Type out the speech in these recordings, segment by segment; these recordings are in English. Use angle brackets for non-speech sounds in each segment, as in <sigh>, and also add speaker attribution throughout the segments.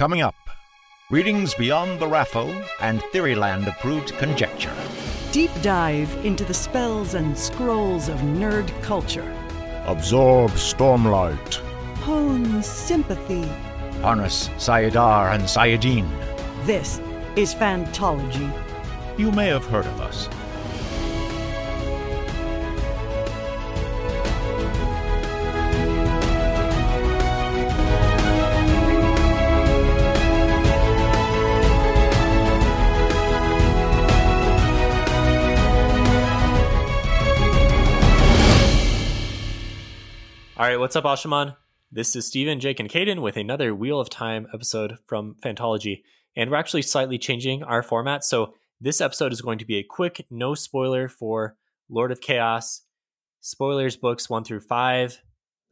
Speaker 1: Coming up, readings beyond the raffle and Theoryland approved conjecture.
Speaker 2: Deep dive into the spells and scrolls of nerd culture.
Speaker 3: Absorb stormlight.
Speaker 2: Hone sympathy.
Speaker 1: Harness Saidar and Saidin.
Speaker 2: This is Fantology.
Speaker 1: You may have heard of us.
Speaker 4: Right, what's up, Asha'man? This is Steven, Jake, and Caden with another Wheel of Time episode from Fantology. And we're actually slightly changing our format. So this episode is going to be a quick, no spoiler for Lord of Chaos. Spoilers books one through five.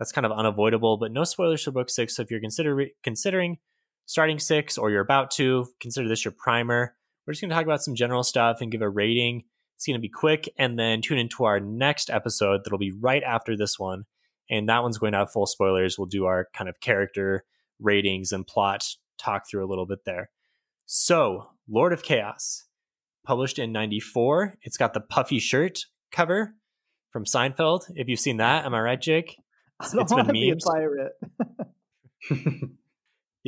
Speaker 4: That's kind of unavoidable, but no spoilers for book six. So if you're consider- considering starting six or you're about to, consider this your primer. We're just going to talk about some general stuff and give a rating. It's going to be quick, and then tune into our next episode that'll be right after this one and that one's going to have full spoilers. We'll do our kind of character ratings and plot talk through a little bit there. So, Lord of Chaos, published in 94. It's got the puffy shirt cover from Seinfeld. If you've seen that, am I right, Jake? <laughs>
Speaker 5: I don't
Speaker 4: been
Speaker 5: to be a pirate. <laughs>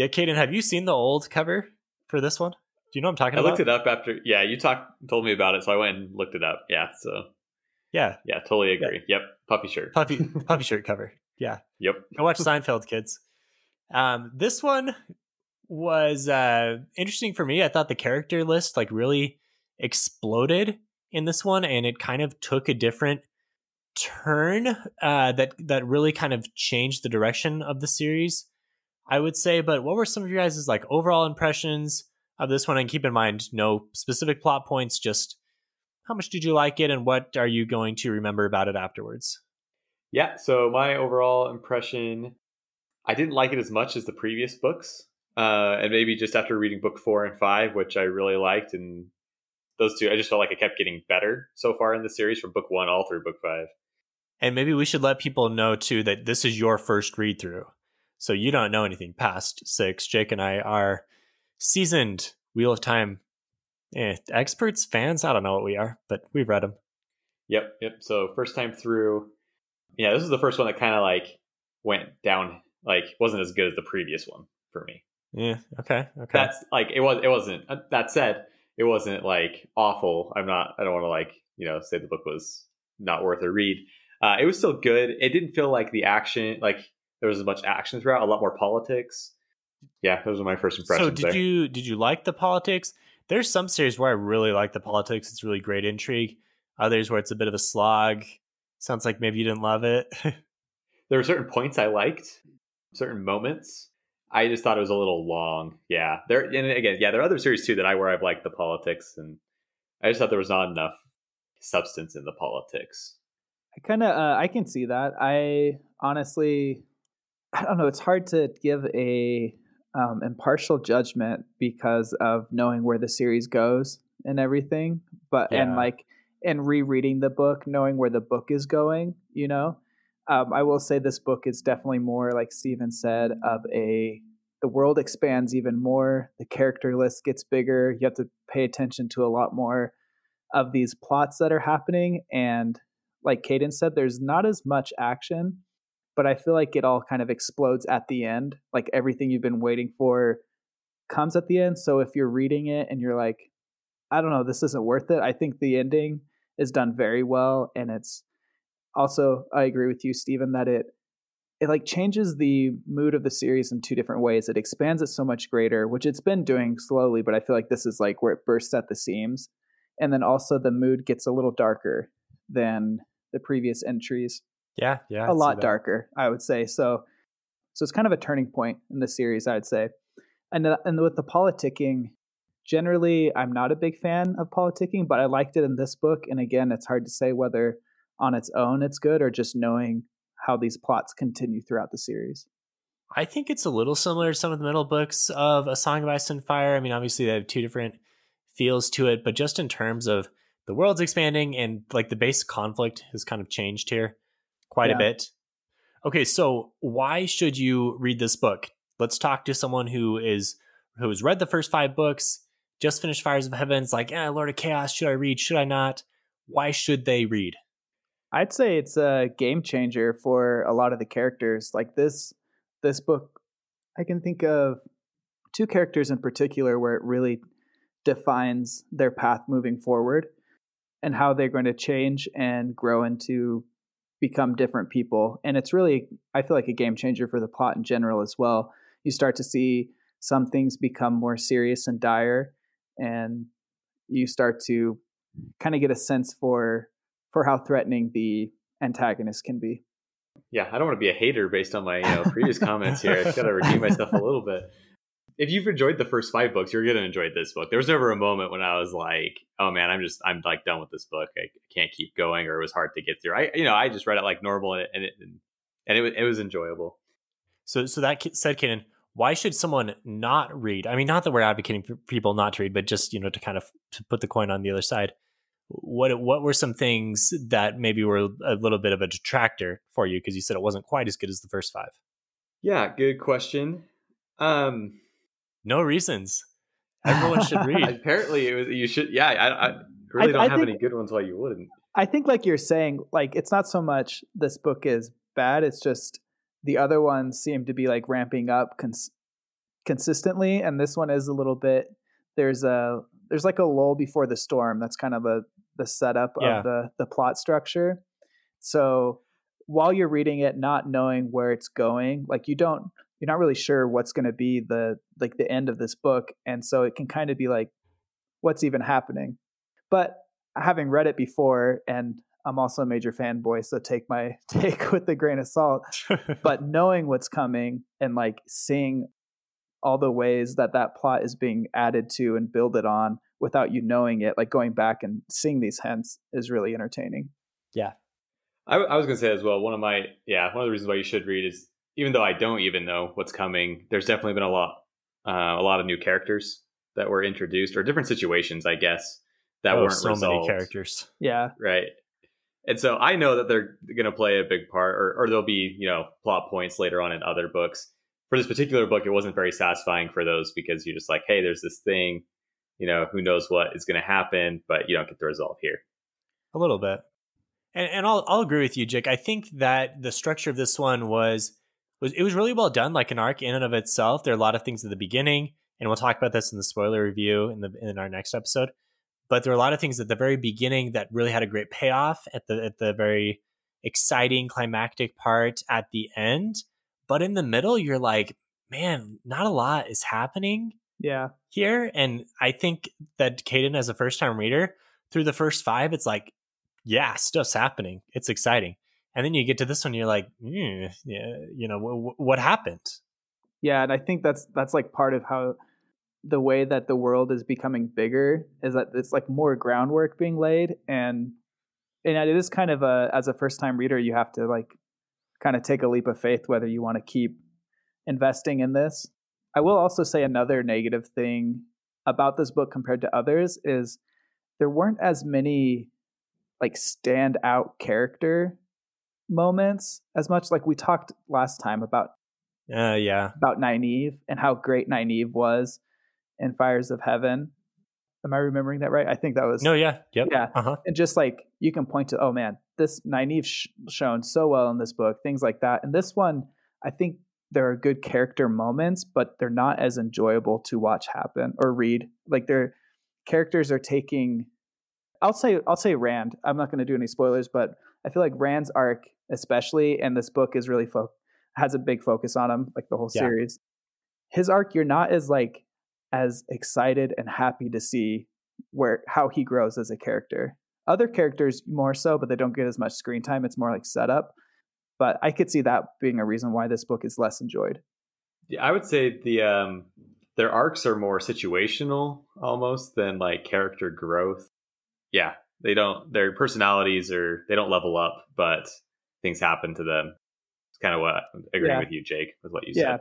Speaker 4: Yeah, Caden, have you seen the old cover for this one? Do you know what I'm talking
Speaker 6: I
Speaker 4: about?
Speaker 6: I looked it up after. Yeah, you talked told me about it, so I went and looked it up. Yeah, so
Speaker 4: Yeah,
Speaker 6: yeah, totally agree. Yep, puppy shirt.
Speaker 4: puffy <laughs> puffy shirt cover. Yeah.
Speaker 6: Yep.
Speaker 4: Go watch Seinfeld, kids. Um, this one was uh, interesting for me. I thought the character list like really exploded in this one, and it kind of took a different turn uh, that that really kind of changed the direction of the series. I would say. But what were some of your guys' like overall impressions of this one? And keep in mind, no specific plot points. Just how much did you like it, and what are you going to remember about it afterwards?
Speaker 6: Yeah. So my overall impression, I didn't like it as much as the previous books, uh, and maybe just after reading book four and five, which I really liked, and those two, I just felt like it kept getting better so far in the series from book one all through book five.
Speaker 4: And maybe we should let people know too that this is your first read through. So you don't know anything past six. Jake and I are seasoned Wheel of Time eh, experts, fans. I don't know what we are, but we've read them.
Speaker 6: Yep. Yep. So first time through, yeah, this is the first one that kind of like went down, like wasn't as good as the previous one for me.
Speaker 4: Yeah. Okay. Okay.
Speaker 6: that's like it was it wasn't uh, that said it wasn't like awful i'm not i don't want to like you know say the book was not worth a read uh, it was still good it didn't feel like the action like there was as much action throughout a lot more politics yeah those were my first impressions
Speaker 4: so did
Speaker 6: there.
Speaker 4: you did you like the politics? There's some series where I really like the politics. It's really great intrigue. Others where it's a bit of a slog. Sounds like maybe you didn't love it. <laughs>
Speaker 6: there were certain points i liked certain moments i just thought it was a little long yeah there and again yeah there are other series too that i where i've liked the politics and i just thought there was not enough substance in the politics
Speaker 5: I kind of uh, I can see that. I honestly I don't know. It's hard to give a um, impartial judgment because of knowing where the series goes and everything. But and like and rereading the book, knowing where the book is going. You know, um, I will say this book is definitely more like Steven said of a the world expands even more. The character list gets bigger. You have to pay attention to a lot more of these plots that are happening and like Caden said, there's not as much action, but I feel like it all kind of explodes at the end. Like everything you've been waiting for comes at the end. So if you're reading it and you're like, I don't know, this isn't worth it, I think the ending is done very well. And it's also, I agree with you, Stephen, that it it like changes the mood of the series in two different ways. It expands it so much greater, which it's been doing slowly, but I feel like this is like where it bursts at the seams. And then also the mood gets a little darker than the previous entries.
Speaker 4: Yeah. Yeah. I
Speaker 5: a lot darker, I would say. So so it's kind of a turning point in the series, I'd say. And uh, and with the politicking, generally I'm not a big fan of politicking, but I liked it in this book. And again, it's hard to say whether on its own it's good or just knowing how these plots continue throughout the series.
Speaker 4: I think it's a little similar to some of the middle books of A Song of Ice and Fire. I mean, obviously they have two different feels to it, but just in terms of the world's expanding and like the base conflict has kind of changed here quite a bit. Okay, so why should you read this book? Let's talk to someone who is who's read the first five books, just finished Fires of Heaven, is like, yeah, Lord of Chaos, should I read? Should I not? Why should they read?
Speaker 5: I'd say it's a game changer for a lot of the characters. Like this this book, I can think of two characters in particular where it really defines their path moving forward and how they're going to change and grow into become different people. And it's really, I feel like, a game changer for the plot in general as well. You start to see some things become more serious and dire, and you start to kind of get a sense for for how threatening the antagonist can be.
Speaker 6: Yeah, I don't want to be a hater based on my you know previous comments here. I've got to redeem myself a little bit if you've enjoyed the first five books, you're gonna enjoy this book. There was never a moment when I was like, "Oh man, I'm just I'm like done with this book. I can't keep going," or it was hard to get through. I you know I just read it like normal and it and it, and it, it was enjoyable.
Speaker 4: So so that said, Caden, why should someone not read? I mean, not that we're advocating for people not to read, but just you know to kind of to put the coin on the other side. What what were some things that maybe were a little bit of a detractor for you because you said it wasn't quite as good as the first five?
Speaker 6: Yeah, good question. Um,
Speaker 4: no reasons. Everyone should <laughs> read.
Speaker 6: Apparently, it was, you should. Yeah, I, I really don't I have think, any good ones. Why you wouldn't?
Speaker 5: I think, like you're saying, like it's not so much this book is bad. It's just the other ones seem to be like ramping up cons- consistently, and this one is a little bit. There's a there's like a lull before the storm. That's kind of a the setup yeah. of the the plot structure. So while you're reading it, not knowing where it's going, like you don't you're not really sure what's going to be the like the end of this book and so it can kind of be like what's even happening? But having read it before and i'm also a major fanboy so take my <laughs> take with a grain of salt but <laughs> knowing what's coming and like seeing all the ways that that plot is being added to and builded on without you knowing it like going back and seeing these hints is really entertaining.
Speaker 4: Yeah.
Speaker 6: I, I was going to say as well one of my yeah one of the reasons why you should read is even though I don't even know what's coming, there's definitely been a lot, uh, a lot of new characters that were introduced, or different situations, I guess, that oh, weren't so resolved.
Speaker 4: many characters.
Speaker 5: Yeah,
Speaker 6: right. And so I know that they're going to play a big part, or, or there'll be you know plot points later on in other books. For this particular book, it wasn't very satisfying for those because you're just like, hey, there's this thing, you know, who knows what is going to happen, but you don't get the result here.
Speaker 4: A little bit. And, and I'll, I'll agree with you, Jake. I think that the structure of this one was was it was really well done, like an arc in and of itself. There are a lot of things at the beginning, and we'll talk about this in the spoiler review in the in our next episode. But there are a lot of things at the very beginning that really had a great payoff at the at the very exciting climactic part at the end. But in the middle, you're like, man, not a lot is happening.
Speaker 5: Yeah.
Speaker 4: Here. And I think that Caden, as a first time reader, through the first five, it's like, yeah, stuff's happening. It's exciting and then you get to this one you're like mm, yeah, you know w- what happened?
Speaker 5: Yeah and i think that's that's like part of how the way that the world is becoming bigger is that it's like more groundwork being laid and and it is kind of a as a first time reader you have to like kind of take a leap of faith whether you want to keep investing in this. I will also say another negative thing about this book compared to others is there weren't as many like stand out character moments as much like we talked last time about
Speaker 4: uh yeah
Speaker 5: about Nynaeve and how great Nynaeve was in Fires of Heaven. Am I remembering that right? I think that was
Speaker 4: No, yeah. Yep.
Speaker 5: Yeah.
Speaker 4: Uh-huh.
Speaker 5: And just like you can point to oh man, this Nynaeve sh- shown so well in this book, things like that. And this one, I think there are good character moments, but they're not as enjoyable to watch happen or read. Like their characters are taking I'll say I'll say Rand. I'm not going to do any spoilers, but I feel like Rand's arc especially, and this book is really fo- has a big focus on him, like the whole yeah. series. His arc, you're not as like as excited and happy to see where how he grows as a character. Other characters more so, but they don't get as much screen time. It's more like setup. But I could see that being a reason why this book is less enjoyed.
Speaker 6: Yeah, I would say the um their arcs are more situational almost than like character growth. Yeah, they don't their personalities are they don't level up, but things happen to them. It's kind of what I'm agreeing yeah. with you, Jake, with what you yeah. said.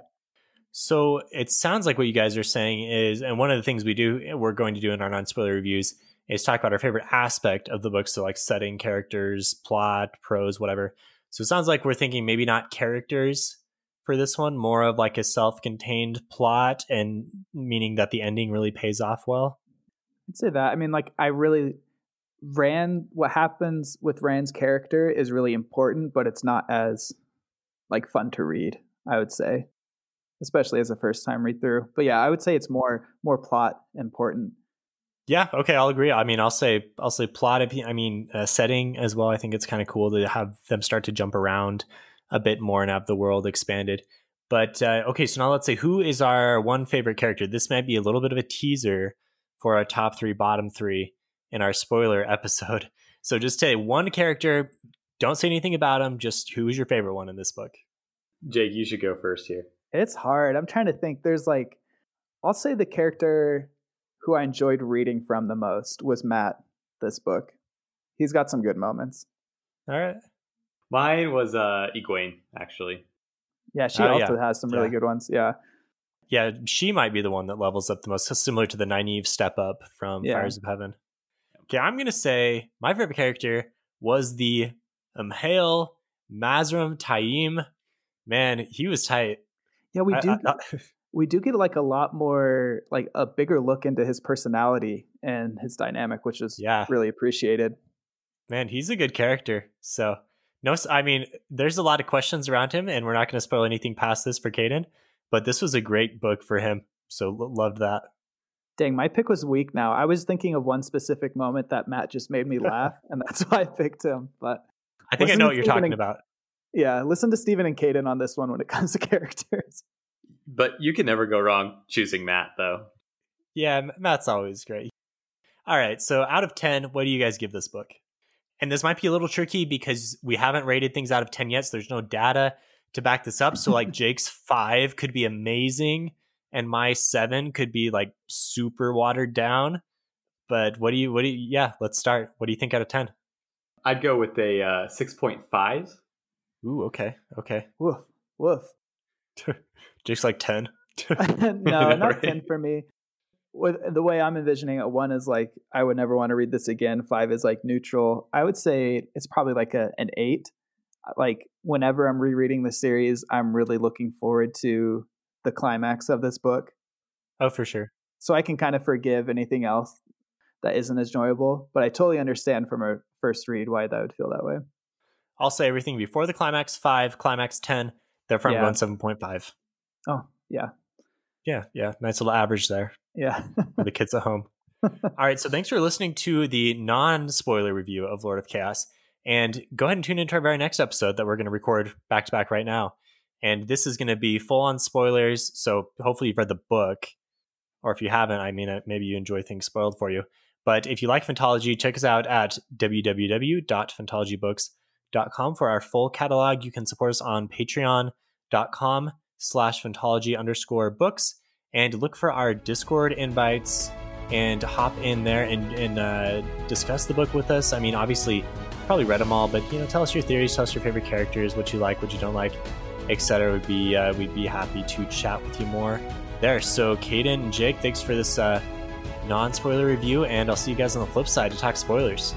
Speaker 4: So it sounds like what you guys are saying is, and one of the things we do, we're going to do in our non spoiler reviews is talk about our favorite aspect of the book. So like setting, characters, plot, prose, whatever. So it sounds like we're thinking maybe not characters for this one, more of like a self-contained plot, and meaning that the ending really pays off well.
Speaker 5: I'd say that. I mean, like I really Rand. What happens with Rand's character is really important, but it's not as like fun to read. I would say, especially as a first time read through. But yeah, I would say it's more more plot important.
Speaker 4: Yeah, okay, I'll agree. I mean, I'll say I'll say plot. I mean, uh, setting as well. I think it's kind of cool to have them start to jump around a bit more and have the world expanded. But uh, okay, so now let's say who is our one favorite character. This might be a little bit of a teaser for our top three, bottom three in our spoiler episode. <laughs> So just say one character. Don't say anything about him. Just who is your favorite one in this book?
Speaker 6: Jake, you should go first here.
Speaker 5: It's hard. I'm trying to think. There's like, I'll say the character who I enjoyed reading from the most was Mat This book, he's got some good moments.
Speaker 4: All right.
Speaker 6: Mine was uh Egwene, actually.
Speaker 5: Yeah, she oh, also yeah. has some really yeah. good ones. Yeah.
Speaker 4: Yeah, she might be the one that levels up the most, similar to the Nynaeve step up from yeah. Fires of Heaven. Okay, I'm gonna say my favorite character was the um, M'Hael Mazrim Taim. Man, he was tight.
Speaker 5: Yeah, we do. I, I, <laughs> we do get like a lot more, like a bigger look into his personality and his dynamic, which is yeah. really appreciated.
Speaker 4: Man, he's a good character. So no, I mean, there's a lot of questions around him, and we're not going to spoil anything past this for Caden. But this was a great book for him, so loved that.
Speaker 5: Dang, my pick was weak. Now I was thinking of one specific moment that Mat just made me <laughs> laugh, and that's why I picked him. But
Speaker 4: I think I know what you're talking and, about.
Speaker 5: Yeah, listen to Stephen and Caden on this one when it comes to <laughs> characters.
Speaker 6: But you can never go wrong choosing Mat, though.
Speaker 4: Yeah, Mat's always great. All right, so out of 10, what do you guys give this book? And this might be a little tricky because we haven't rated things out of 10 yet, so there's no data to back this up. So, like, <laughs> Jake's five could be amazing, and my seven could be like super watered down. But what do you, what do you, yeah, let's start. What do you think out of 10?
Speaker 6: I'd go with a uh, 6.5.
Speaker 4: Ooh, okay, okay.
Speaker 5: Woof, woof. <laughs>
Speaker 4: Jake's like 10. <laughs> <laughs>
Speaker 5: no, not right? 10 for me. With the way I'm envisioning it, one is like I would never want to read this again. Five is like neutral. I would say it's probably like a an eight. Like whenever I'm rereading the series, I'm really looking forward to the climax of this book.
Speaker 4: Oh, for sure.
Speaker 5: So I can kind of forgive anything else that isn't as enjoyable, but I totally understand from a first read why that would feel that way.
Speaker 4: I'll say everything before the climax five, climax ten. Therefore, I'm yeah. going seven point five.
Speaker 5: Oh, yeah.
Speaker 4: Yeah, yeah. Nice little average there.
Speaker 5: Yeah.
Speaker 4: for the kids at home. <laughs> All right. So thanks for listening to the non spoiler review of Lord of Chaos. And go ahead and tune into our very next episode that we're going to record back to back right now. And this is going to be full on spoilers. So hopefully you've read the book. Or if you haven't, I mean, uh, maybe you enjoy things spoiled for you. But if you like Fantology, check us out at www.fantologybooks.com for our full catalog. You can support us on patreon.com slash fantology underscore books and look for our Discord invites and hop in there and, and uh, discuss the book with us. I mean, obviously, probably read them all, but you know, tell us your theories, tell us your favorite characters, what you like, what you don't like, etc. Would be uh, we'd be happy to chat with you more there. So, Caden and Jake, thanks for this uh, non spoiler review, and I'll see you guys on the flip side to talk spoilers.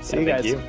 Speaker 5: see you guys. You.